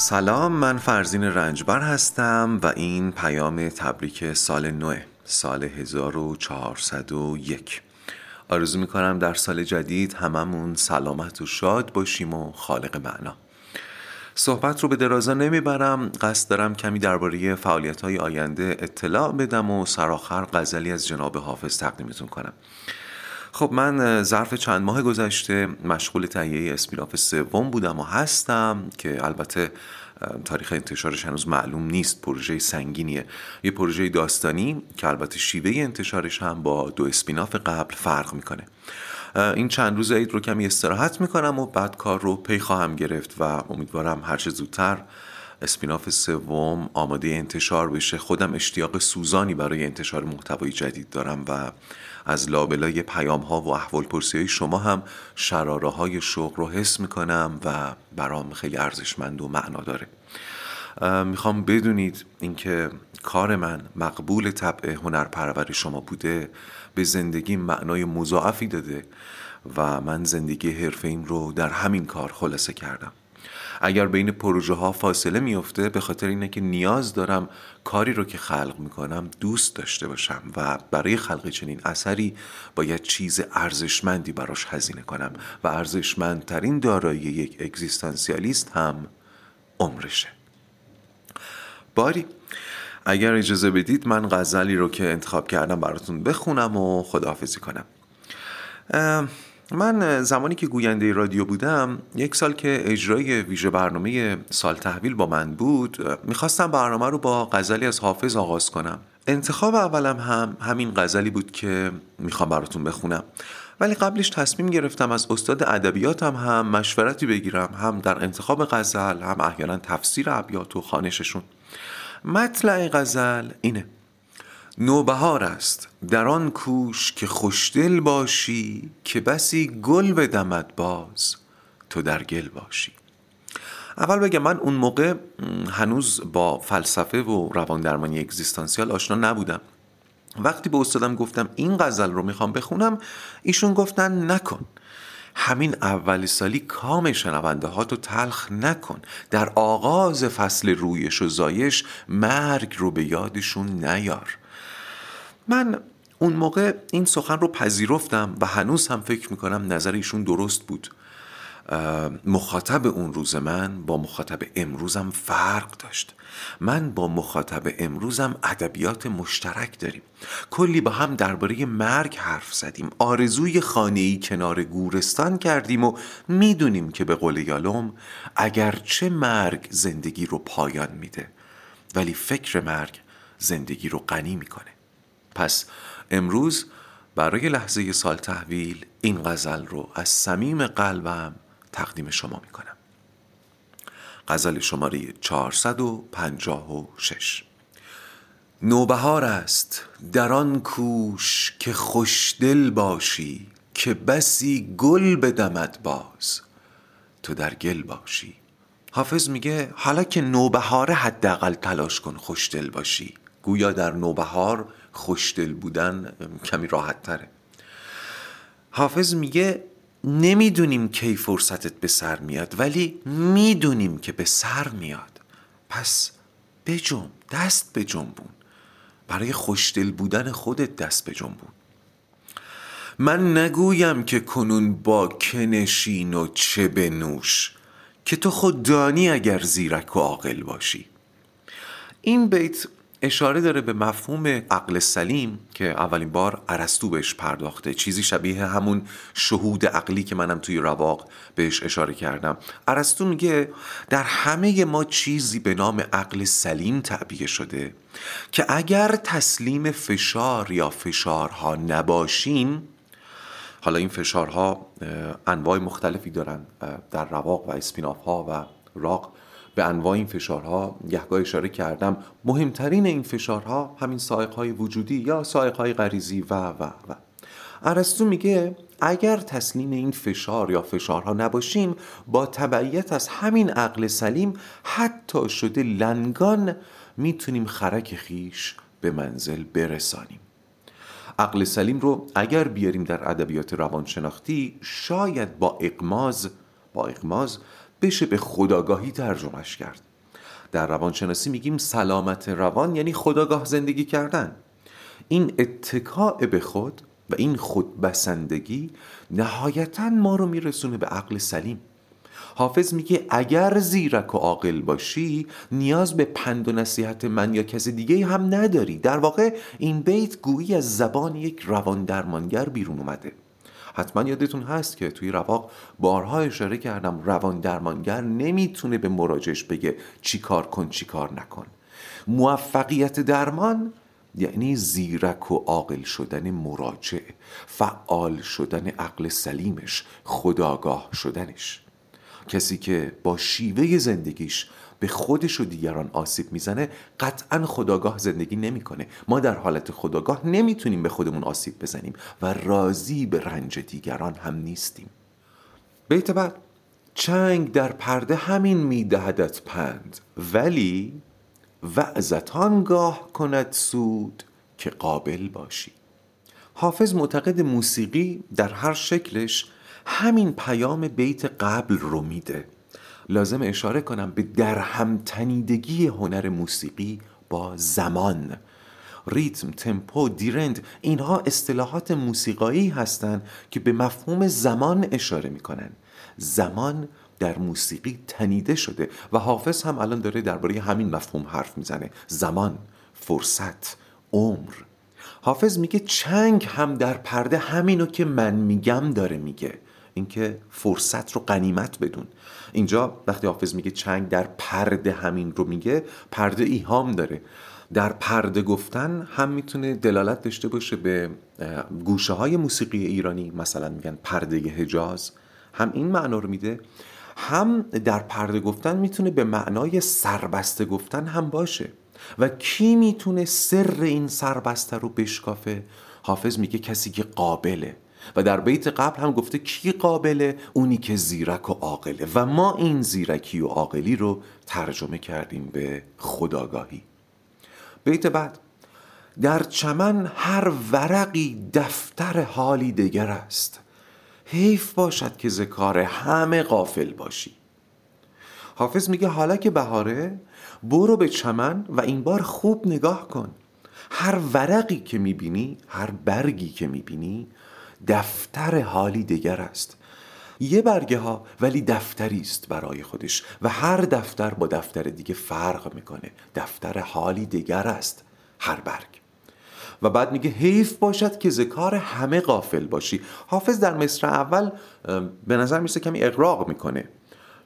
سلام من فرزین رنجبر هستم و این پیام تبریک سال نو سال 1401 آرزو می‌کنم در سال جدید هممون سلامت و شاد باشیم و خالق معنا. صحبت رو به درازا نمی‌برم قصد دارم کمی درباره فعالیت های آینده اطلاع بدم و سراخر غزلی از جناب حافظ تقدیمتون کنم. خب من ظرف چند ماه گذشته مشغول تهیه اسپیناف سوم بودم و هستم که البته تاریخ انتشارش هنوز معلوم نیست. پروژه سنگینیه یه پروژه داستانی که البته شیوه انتشارش هم با دو spin-off قبل فرق می‌کنه. این چند روز عید رو کمی استراحت می‌کنم و بعد کار رو پی خواهم گرفت و امیدوارم هرچه زودتر spin-off سوم آماده انتشار بشه. خودم اشتیاق سوزانی برای انتشار محتوای جدید دارم و از لابلای پیام ها و احوال پرسی های شما هم شراره های شوق رو حس می‌کنم و برام خیلی ارزشمند و معنا داره. می‌خوام بدونید اینکه کار من مقبول طبع هنرپرور شما بوده به زندگی معنای مضاعفی داده و من زندگی حرفه رو در همین کار خلاصه کردم. اگر بین پروژه ها فاصله میفته به خاطر اینه که نیاز دارم کاری رو که خلق می‌کنم دوست داشته باشم و برای خلق چنین اثری باید چیز ارزشمندی براش هزینه کنم و ارزشمندترین دارایی یک اگزیستانسیالیست هم عمرشه. باری اگر اجازه بدید من غزلی رو که انتخاب کردم براتون بخونم و خداحافظی کنم. من زمانی که گوینده رادیو بودم یک سال که اجرای ویژه برنامه سال تحویل با من بود می‌خواستم برنامه رو با غزلی از حافظ آغاز کنم. انتخاب اولم هم همین غزلی بود که می‌خوام براتون بخونم. ولی قبلش تصمیم گرفتم از استاد ادبیاتم هم مشورتی بگیرم هم در انتخاب غزل هم احیانا تفسیر ابیات و خانششون. مطلع غزل اینه. نوبهار است. در آن کوش که خوشدل باشی که بسی گل به دمد باز تو در گل باشی. اول بگم من اون موقع هنوز با فلسفه و روان درمانی اگزیستانسیال آشنا نبودم. وقتی به استادم گفتم این غزل رو می‌خوام بخونم ایشون گفتن نکن. همین اول سالی کام شنونده ها تو تلخ نکن. در آغاز فصل رویش و زایش مرگ رو به یادشون نیار. من اون موقع این سخن رو پذیرفتم و هنوز هم فکر می‌کنم نظر ایشون درست بود. مخاطب اون روز من با مخاطب امروزم فرق داشت. من با مخاطب امروزم ادبیات مشترک داریم. کلی با هم درباره مرگ حرف زدیم. آرزوی خانه‌ای کنار گورستان کردیم و می‌دونیم که به قول یالوم اگرچه مرگ زندگی رو پایان میده ولی فکر مرگ زندگی رو غنی می‌کنه. پس امروز برای لحظه سال تحویل این غزل رو از صمیم قلبم تقدیم شما می کنم غزل شماره 456 نوبهار است در آن کوش که خوشدل باشی که بسی گل بدمد باز. تو در گل باشی. حافظ میگه حالا که نوبهاره حداقل تلاش کن خوشدل باشی. گویا در نوبهار خوشدل بودن کمی راحت تره حافظ میگه نمی‌دونیم کی فرصتت به سر میاد ولی می‌دونیم که به سر میاد. پس بجنب دست به جنبون. برای خوشدل بودن خودت دست به جنبون. من نگویم که کنون با کنشین و چه بنوش که تو خود دانی اگر زیرک و عاقل باشی. این بیت اشاره داره به مفهوم عقل سلیم که اولین بار عرستو بهش پرداخته. چیزی شبیه همون شهود عقلی که منم توی رواق بهش اشاره کردم. عرستو میگه در همه ما چیزی به نام عقل سلیم تعبیه شده که اگر تسلیم فشار یا فشارها نباشیم حالا این فشارها انواع مختلفی دارن در رواق و اسپیناف ها و راق. به انواع این فشارها گهگاه اشاره کردم. مهمترین این فشارها همین های وجودی یا های غریزی و و و. ارسطو میگه اگر تسلیم این فشار یا فشارها نباشیم با تبعیت از همین عقل سلیم حتی شده لنگان می‌تونیم خرک خیش به منزل برسانیم. عقل سلیم رو اگر بیاریم در ادبیات روانشناختی شاید با اقماز با اقماز بشه به خداگاهی ترجمهش کرد. در روانشناسی میگیم سلامت روان یعنی خداگاه زندگی کردن. این اتکاع به خود و این خودبسندگی نهایتا ما رو میرسونه به عقل سلیم. حافظ میگه اگر زیرک و عاقل باشی نیاز به پند و نصیحت من یا کسی دیگه هم نداری. در واقع این بیت گویی از زبان یک روان درمانگر بیرون اومده. حتما یادتون هست که توی رواق بارها اشاره کردم روان درمانگر نمی‌تونه به مراجعش بگه چی کار کن چی کار نکن. موفقیت درمان یعنی زیرک و عاقل شدن مراجع فعال شدن عقل سلیمش خداگاه شدنش. کسی که با شیوه زندگیش به خودش و دیگران آسیب می‌زنه قطعا خداگاه زندگی نمی‌کنه. ما در حالت خداگاه نمی‌تونیم به خودمون آسیب بزنیم و راضی به رنج دیگران هم نیستیم. بیت بعد چنگ در پرده همین میدهدت پند ولی وعظت آنگاه کند سود که قابل باشی. حافظ معتقد موسیقی در هر شکلش همین پیام بیت قبل رو میده. لازم اشاره کنم به درهمتنیدگی هنر موسیقی با زمان. ریتم، تمپو، دیرند اینها اصطلاحات موسیقایی هستند که به مفهوم زمان اشاره می‌کنن. زمان در موسیقی تنیده شده و حافظ هم الان داره درباره همین مفهوم حرف می‌زنه. زمان، فرصت، عمر. حافظ میگه چنگ هم در پرده همینو که من میگم داره میگه. اینکه فرصت رو قنیمت بدون. اینجا وقتی حافظ میگه چنگ در پرده همین رو میگه پرده ایهام داره. در پرده گفتن هم می‌تونه دلالت داشته باشه به گوشه های موسیقی ایرانی مثلا میگن پرده حجاز هم این معنا رو میده. هم در پرده گفتن می‌تونه به معنای سربسته گفتن هم باشه. و کی می‌تونه سر این سربسته رو بشکافه؟ حافظ میگه کسی که قابله. و در بیت قبل هم گفته کی قابله اونی که زیرک و عاقله. و ما این زیرکی و عاقلی رو ترجمه کردیم به خداگاهی. بیت بعد در چمن هر ورقی دفتر حالی دگر است. حیف باشد که ذکار همه قافل باشی. حافظ میگه حالا که بهاره برو به چمن و این بار خوب نگاه کن. هر ورقی که می‌بینی هر برگی که می‌بینی دفتر حالی دیگر است. یه برگه ها ولی دفتری است برای خودش و هر دفتر با دفتر دیگه فرق می‌کنه. دفتر حالی دیگر است هر برگ. و بعد میگه حیف باشد که ذکار همه قافل باشی. حافظ در مصر اول به نظر میسه کمی اقراق می‌کنه.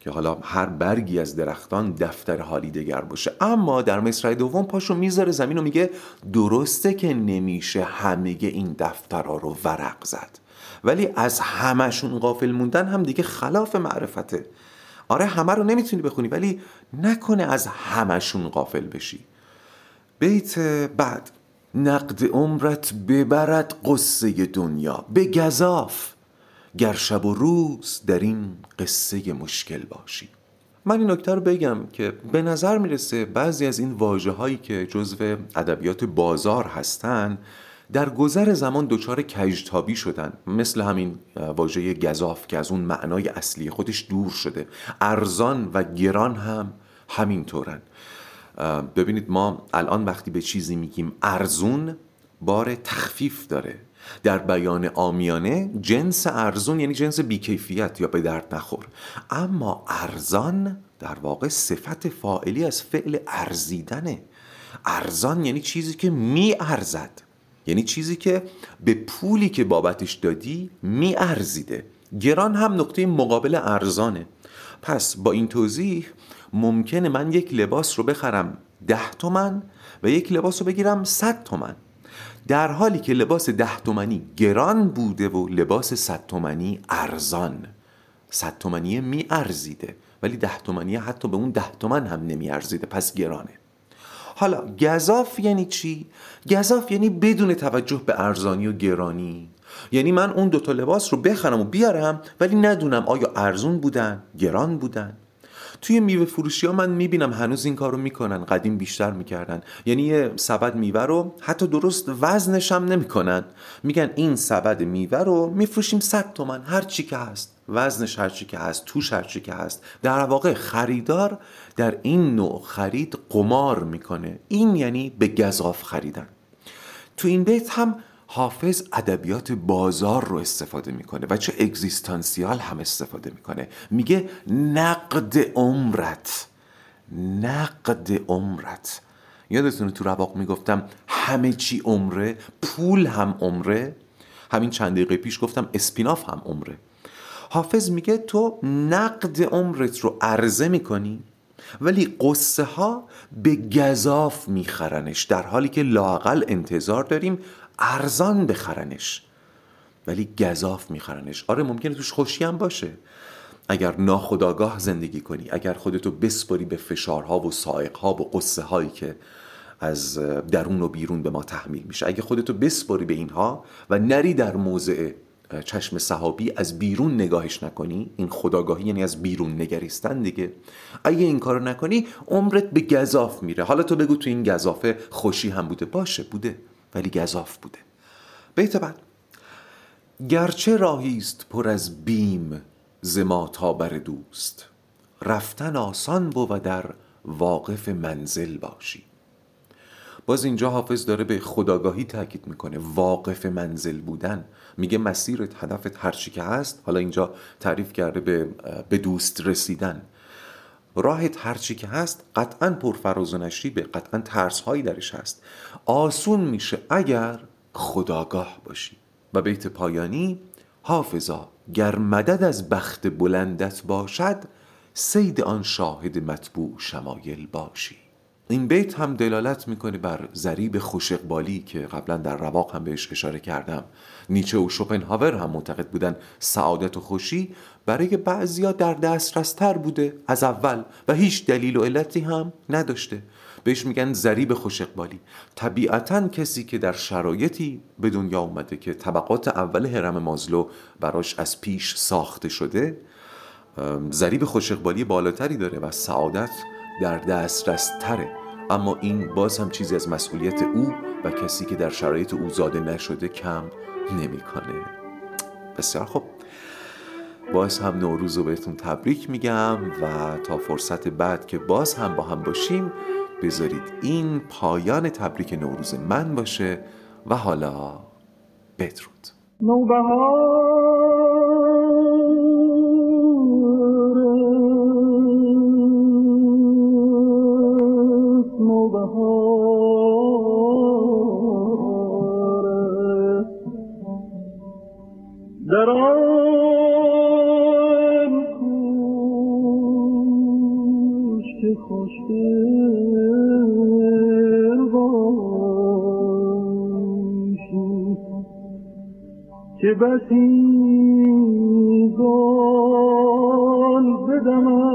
که حالا هر برگی از درختان دفتر حالی دگر باشه. اما در مصرع دوم پاشو می‌ذاره زمین و میگه درسته که نمیشه همه این دفترها رو ورق زد. ولی از همشون غافل موندن هم دیگه خلاف معرفته. آره همه رو نمی‌تونی بخونی ولی نکنه از همشون غافل بشی. بیت بعد. نقد عمرت ببرد قصه دنیا به گذاف گر شب و روز در این قصه مشکل باشی. من این نکته رو بگم که به نظر می‌رسه بعضی از این واجه هایی که جزو ادبیات بازار هستن در گذر زمان دچار کجتابی شدن. مثل همین واژه گذاف که از اون معنای اصلی خودش دور شده. ارزان و گران هم همینطورن. ببینید ما الان وقتی به چیزی میگیم ارزون بار تخفیف داره. در بیان آمیانه جنس ارزون یعنی جنس بیکیفیت یا به درد نخور. اما ارزان در واقع صفت فائلی از فعل ارزیدنه. ارزان یعنی چیزی که می ارزد یعنی چیزی که به پولی که بابتش دادی می ارزیده گران هم نقطه مقابل ارزانه. پس با این توضیح ممکنه من یک لباس رو بخرم ده تومن و یک لباس رو بگیرم صد تومن. در حالی که لباس ده تومنی گران بوده و لباس صد تومنی ارزان. صد تومنی می ارزیده ولی ده تومنی حتی به اون ده تومن هم نمی ارزیده پس گرانه. حالا گذاف یعنی چی؟ گذاف یعنی بدون توجه به ارزانی و گرانی. یعنی من اون دوتا لباس رو بخرم و بیارم ولی ندونم آیا ارزون بودن گران بودن؟ توی میوه فروشی ها من می‌بینم هنوز این کارو می‌کنن قدیم بیشتر می‌کردن. یعنی یه سبد میوه رو حتی درست وزنش هم نمی‌کنن. میگن این سبد میوه رو میفروشیم 100 تومن هر چی که هست. وزنش هر چی که هست توش هر چی که هست. در واقع خریدار در این نوع خرید قمار می‌کنه. این یعنی به گذاف خریدن. تو این بیت هم حافظ ادبیات بازار رو استفاده می‌کنه و چه اگزیستانسیال هم استفاده می‌کنه. میگه نقد عمرت نقد عمرت. یادتونه تو رواق می‌گفتم همه چی عمره پول هم عمره. همین چند دقیقه پیش گفتم اسپیناف هم عمره. حافظ میگه تو نقد عمرت رو عرضه می‌کنی ولی قصه ها به گذاف میخرنش در حالی که لاقل انتظار داریم ارزان بخرنش. ولی گذاف میخرنش. آره ممکنه توش خوشی هم باشه. اگر ناخداگاه زندگی کنی اگر خودتو بسپاری به فشارها و سائقها و قصه هایی که از درون و بیرون به ما تحمیل میشه. اگه خودتو بسپاری به اینها و نری در موضع چشم صحابی از بیرون نگاهش نکنی. این خداگاهی یعنی از بیرون نگریستن دیگه. اگه این کارو نکنی عمرت به گذاف میره. حالا تو بگو تو این گذافه خوشی هم بوده. باشه بوده. ولی گذاف بوده. بیت بعد. گرچه راهیست پر از بیم زما تا بر دوست رفتن آسان و در واقف منزل باشی. باز اینجا حافظ داره به خداگاهی تاکید می‌کنه. واقف منزل بودن. میگه مسیرت هدفت هرچی که هست. حالا اینجا تعریف کرده به, به دوست رسیدن. راهت هرچی که هست قطعا پرفراز و نشیبه. قطعا ترس هایی درش هست. آسون میشه اگر خداگاه باشی. و بیت پایانی حافظا گر مدد از بخت بلندت باشد سید آن شاهد مطبوع شمایل باشی. این بیت هم دلالت می‌کنه بر ذریب خوش اقبالی که قبلا در رواق هم بهش اشاره کردم. نیچه و شوپنهاور هم معتقد بودن سعادت و خوشی برای بعضیا در دسترستر بوده از اول و هیچ دلیل و علتی هم نداشته. بهش میگن ذریب خوش اقبالی طبیعتا کسی که در شرایطی به دنیا اومده که طبقات اول هرم مازلو براش از پیش ساخته شده ذریب خوش اقبالی بالاتری داره و سعادت در دسترس تره اما این باز هم چیزی از مسئولیت او و کسی که در شرایط او زاده نشده کم نمی‌کنه. بسیار خوب. باز هم نوروز رو بهتون تبریک میگم و تا فرصت بعد که باز هم با هم باشیم بذارید این پایان تبریک نوروز من باشه و حالا بدرود. در بسی گل بدم